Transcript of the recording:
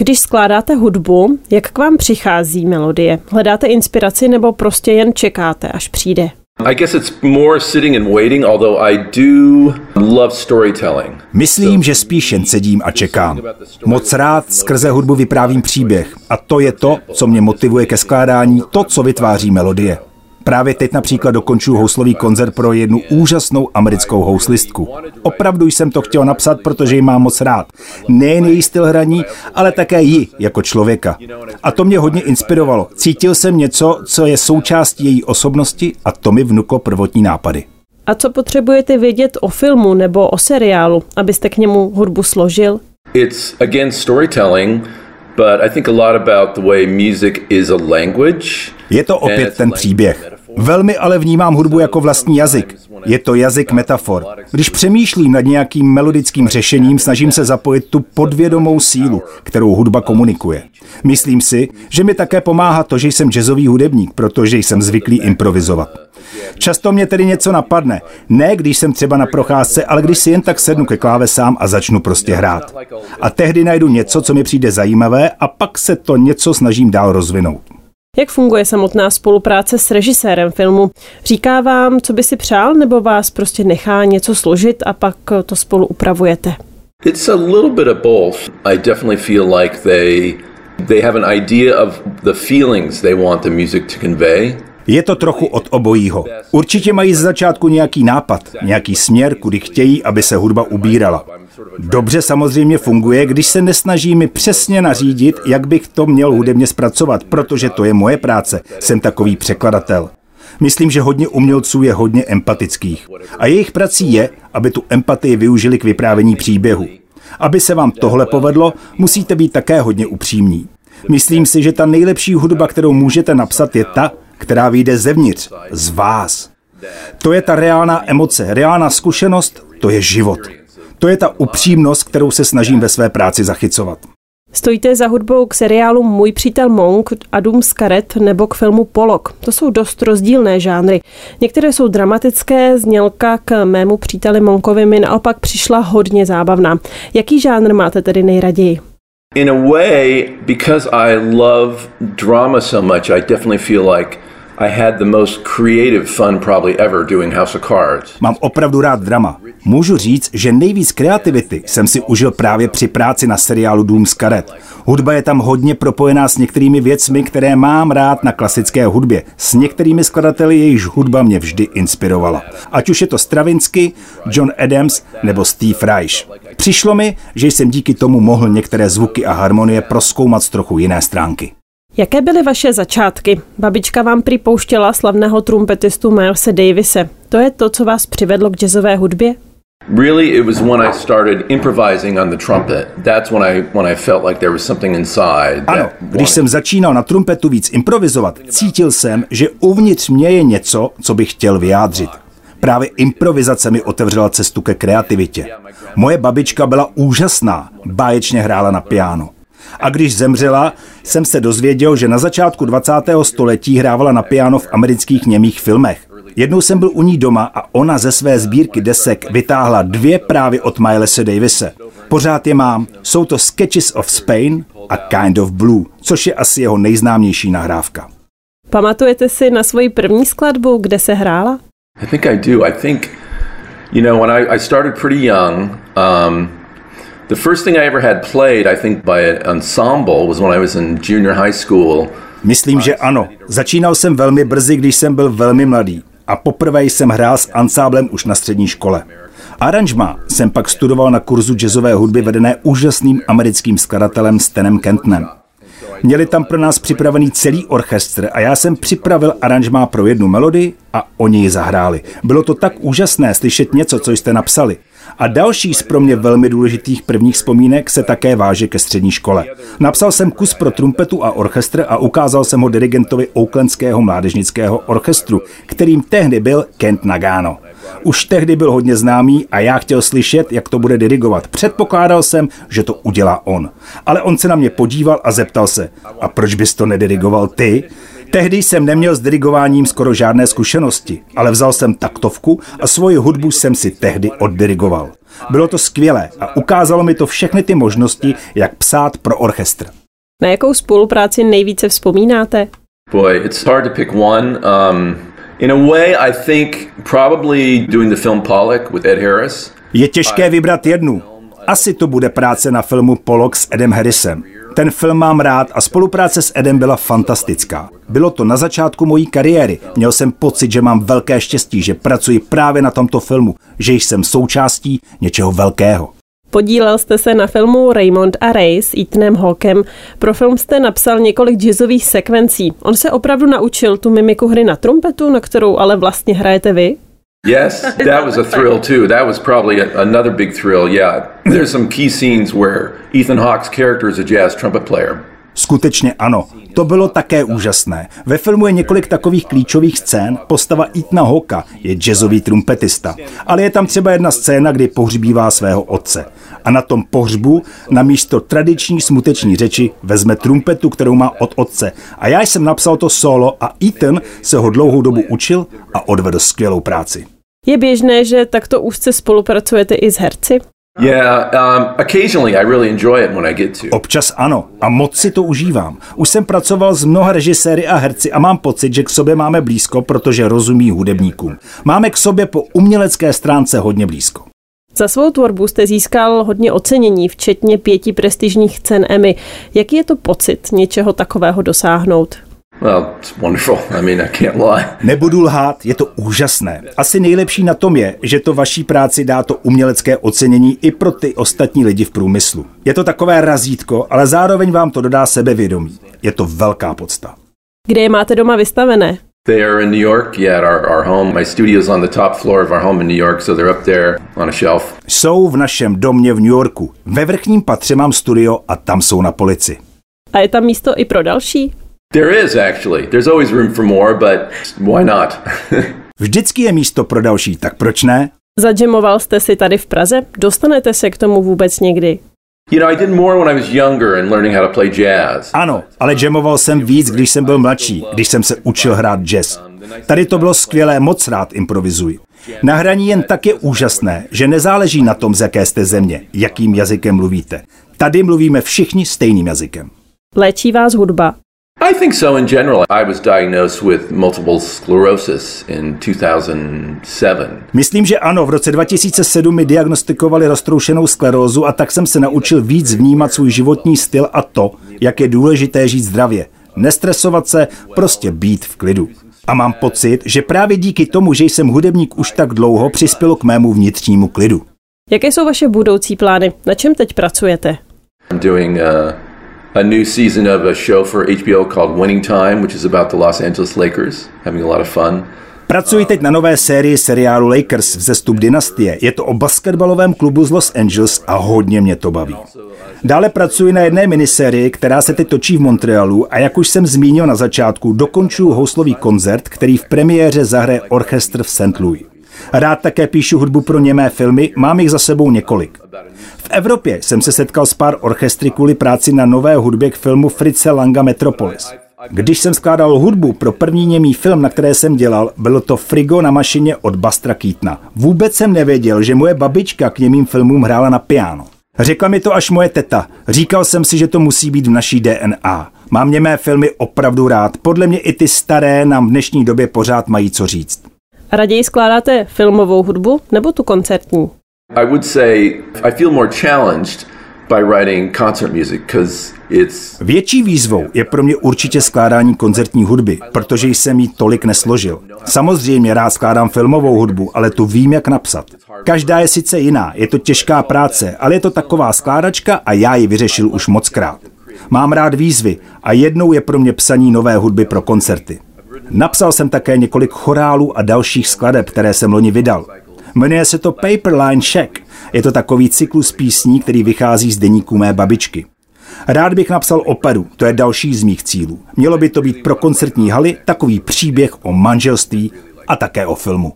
Když skládáte hudbu, jak k vám přichází melodie? Hledáte inspiraci nebo prostě jen čekáte, až přijde? I guess it's more sitting and waiting, although I do love storytelling. Myslím, že spíš jen sedím a čekám. Moc rád skrze hudbu vyprávím příběh a to je to, co mě motivuje ke skládání, to, co vytváří melodie. Právě teď například dokončuju houslový koncert pro jednu úžasnou americkou houslistku. Opravdu jsem to chtěl napsat, protože ji mám moc rád. Nejen její styl hraní, ale také ji jako člověka. A to mě hodně inspirovalo. Cítil jsem něco, co je součástí její osobnosti a to mi vnuklo prvotní nápady. A co potřebujete vědět o filmu nebo o seriálu, abyste k němu hudbu složil? It's again storytelling, but I think a lot about the way music is a language. Je to opět ten příběh. Velmi ale vnímám hudbu jako vlastní jazyk. Je to jazyk metafor. Když přemýšlím nad nějakým melodickým řešením, snažím se zapojit tu podvědomou sílu, kterou hudba komunikuje. Myslím si, že mi také pomáhá to, že jsem jazzový hudebník, protože jsem zvyklý improvizovat. Často mě tedy něco napadne. Ne, když jsem třeba na procházce, ale když si jen tak sednu ke klávesám a začnu prostě hrát. A tehdy najdu něco, co mi přijde zajímavé a pak se to něco snažím dál rozvinout. Jak funguje samotná spolupráce s režisérem filmu? Říká vám, co by si přál, nebo vás prostě nechá něco složit a pak to spolu upravujete? It's a little bit of both. I definitely feel like they they have an idea of the feelings they want the music to convey. Je to trochu od obojího. Určitě mají z začátku nějaký nápad, nějaký směr, kudy chtějí, aby se hudba ubírala. Dobře samozřejmě funguje, když se nesnaží mi přesně nařídit, jak bych to měl hudebně zpracovat, protože to je moje práce. Jsem takový překladatel. Myslím, že hodně umělců je hodně empatických. A jejich prací je, aby tu empatii využili k vyprávění příběhu. Aby se vám tohle povedlo, musíte být také hodně upřímní. Myslím si, že ta nejlepší hudba, kterou můžete napsat, je ta, která vyjde zevnitř, z vás. To je ta reálná emoce, reálná zkušenost, to je život. To je ta upřímnost, kterou se snažím ve své práci zachycovat. Stojíte za hudbou k seriálu Můj přítel Monk a Dům z karet nebo k filmu Polok. To jsou dost rozdílné žánry. Některé jsou dramatické, znělka k mému příteli Monkovi mi naopak přišla hodně zábavná. Jaký žánr máte tedy nejraději? In a way, because I love drama so much, I definitely feel like Mám opravdu rád drama. Můžu říct, že nejvíc kreativity jsem si užil právě při práci na seriálu Dům z karet. Hudba je tam hodně propojená s některými věcmi, které mám rád na klasické hudbě. S některými skladateli jejichž hudba mě vždy inspirovala. Ať už je to Stravinsky, John Adams nebo Steve Reich. Přišlo mi, že jsem díky tomu mohl některé zvuky a harmonie proskoumat z trochu jiné stránky. Jaké byly vaše začátky? Babička vám připouštěla slavného trumpetistu Milese Davise. To je to, co vás přivedlo k jazzové hudbě? Really, it was when I started improvising on the trumpet. That's when I when I felt like there was something inside. Ano, když jsem začínal na trumpetu víc improvizovat, cítil jsem, že uvnitř mě je něco, co bych chtěl vyjádřit. Právě improvizace mi otevřela cestu ke kreativitě. Moje babička byla úžasná, báječně hrála na piano. A když zemřela, jsem se dozvěděl, že na začátku 20. století hrávala na piano v amerických němých filmech. Jednou jsem byl u ní doma a ona ze své sbírky desek vytáhla dvě právě od Milese Davise. Pořád je mám. Jsou to Sketches of Spain a Kind of Blue, což je asi jeho nejznámější nahrávka. Pamatujete si na svoji první skladbu, kde se hrála? I think I do. I think, you know, when I, I started pretty young, um, The first thing I ever had played, I think, by an ensemble was when I was in junior high school. Myslím, že ano. Začínal jsem velmi brzy, když jsem byl velmi mladý. A poprvé jsem hrál s ansáblem už na střední škole. Aranžma jsem pak studoval na kurzu jazzové hudby vedené úžasným americkým skladatelem Stenem Kentnem. Měli tam pro nás připravený celý orchestr a já jsem připravil aranžmá pro jednu melodii a oni ji zahráli. Bylo to tak úžasné slyšet něco, co jste napsali. A další z pro mě velmi důležitých prvních vzpomínek se také váže ke střední škole. Napsal jsem kus pro trumpetu a orchestr a ukázal jsem ho dirigentovi Oaklandského mládežnického orchestru, kterým tehdy byl Kent Nagano. Už tehdy byl hodně známý a já chtěl slyšet, jak to bude dirigovat. Předpokládal jsem, že to udělá on. Ale on se na mě podíval a zeptal se, a proč bys to nedirigoval ty? Tehdy jsem neměl s dirigováním skoro žádné zkušenosti, ale vzal jsem taktovku a svoji hudbu jsem si tehdy oddirigoval. Bylo to skvělé a ukázalo mi to všechny ty možnosti, jak psát pro orchestr. Na jakou spolupráci nejvíce vzpomínáte? Boy, it's hard to pick one. Um, in a way, I think probably doing the film Pollock with Ed Harris. Je těžké vybrat jednu. Asi to bude práce na filmu Pollock s Edem Harrisem. Ten film mám rád a spolupráce s Edem byla fantastická. Bylo to na začátku mojí kariéry. Měl jsem pocit, že mám velké štěstí, že pracuji právě na tomto filmu, že jsem součástí něčeho velkého. Podílel jste se na filmu Raymond a Ray s Ethanem Hawkem. Pro film jste napsal několik jazzových sekvencí. On se opravdu naučil tu mimiku hry na trumpetu, na kterou ale vlastně hrajete vy? Yes, that was a thrill too. That was probably a, another big thrill. Yeah, there's some key scenes where Ethan Hawke's character is a jazz trumpet player. Skutečně ano, to bylo také úžasné. Ve filmu je několik takových klíčových scén. Postava Itna Hoka je jazzový trumpetista. Ale je tam třeba jedna scéna, kdy pohřbívá svého otce. A na tom pohřbu na místo tradiční smuteční řeči vezme trumpetu, kterou má od otce. A já jsem napsal to solo a Ethan se ho dlouhou dobu učil a odvedl skvělou práci. Je běžné, že takto úzce spolupracujete i s herci? Yeah, um, occasionally I really enjoy it when I get to. Občas ano a moc si to užívám. Už jsem pracoval s mnoha režiséry a herci a mám pocit, že k sobě máme blízko, protože rozumí hudebníkům. Máme k sobě po umělecké stránce hodně blízko. Za svou tvorbu jste získal hodně ocenění, včetně pěti prestižních cen Emmy. Jaký je to pocit něčeho takového dosáhnout? Well, it's wonderful. I mean, I can't lie. Nebudu lhát, je to úžasné. Asi nejlepší na tom je, že to vaší práci dá to umělecké ocenění i pro ty ostatní lidi v průmyslu. Je to takové razítko, ale zároveň vám to dodá sebevědomí. Je to velká podsta. Kde je máte doma vystavené? They are in New York, yeah, at our, our home. My studio is on the top floor of our home in New York, so they're up there on a shelf. Jsou v našem domě v New Yorku. Ve vrchním patře mám studio a tam jsou na polici. A je tam místo i pro další? There is actually. There's always room for more, but why not? Vždycky je místo pro další, tak proč ne? Zadžemoval jste si tady v Praze? Dostanete se k tomu vůbec někdy? you know, I did more when I was younger and learning how to play jazz. Ano, ale jamoval jsem víc, když jsem byl mladší, když jsem se učil hrát jazz. Tady to bylo skvělé, moc rád improvizuji. Na hraní jen tak je úžasné, že nezáleží na tom, z jaké jste země, jakým jazykem mluvíte. Tady mluvíme všichni stejným jazykem. Léčí vás hudba? I think so in general. I was diagnosed with multiple sclerosis in 2007. Myslím, že ano, v roce 2007 mi diagnostikovali roztroušenou sklerózu a tak jsem se naučil víc vnímat svůj životní styl a to, jak je důležité žít zdravě. Nestresovat se, prostě být v klidu. A mám pocit, že právě díky tomu, že jsem hudebník už tak dlouho, přispělo k mému vnitřnímu klidu. Jaké jsou vaše budoucí plány? Na čem teď pracujete? I'm doing uh, a new season of a show for HBO called Winning Time, which is about the Los Angeles Lakers, having a lot of fun. Pracuji teď na nové sérii seriálu Lakers Vzestup dynastie. Je to o basketbalovém klubu z Los Angeles a hodně mě to baví. Dále pracuji na jedné minisérii, která se teď točí v Montrealu a jak už jsem zmínil na začátku, dokončuju houslový koncert, který v premiéře zahraje orchestr v St. Louis. Rád také píšu hudbu pro němé filmy, mám jich za sebou několik. V Evropě jsem se setkal s pár orchestry kvůli práci na nové hudbě k filmu Fritze Langa Metropolis. Když jsem skládal hudbu pro první němý film, na které jsem dělal, bylo to Frigo na mašině od Bastra Keatona. Vůbec jsem nevěděl, že moje babička k němým filmům hrála na piano. Řekla mi to až moje teta. Říkal jsem si, že to musí být v naší DNA. Mám němé filmy opravdu rád. Podle mě i ty staré nám v dnešní době pořád mají co říct. Raději skládáte filmovou hudbu nebo tu koncertní? I would say I feel more challenged by writing concert music because it's Větší výzvou je pro mě určitě skládání koncertní hudby, protože jsem ji tolik nesložil. Samozřejmě rád skládám filmovou hudbu, ale tu vím, jak napsat. Každá je sice jiná, je to těžká práce, ale je to taková skládačka a já ji vyřešil už moc krát. Mám rád výzvy a jednou je pro mě psaní nové hudby pro koncerty. Napsal jsem také několik chorálů a dalších skladeb, které jsem loni vydal. Jmenuje se to Paperline Shack. Je to takový cyklus písní, který vychází z deníků mé babičky. Rád bych napsal operu, to je další z mých cílů. Mělo by to být pro koncertní haly takový příběh o manželství a také o filmu.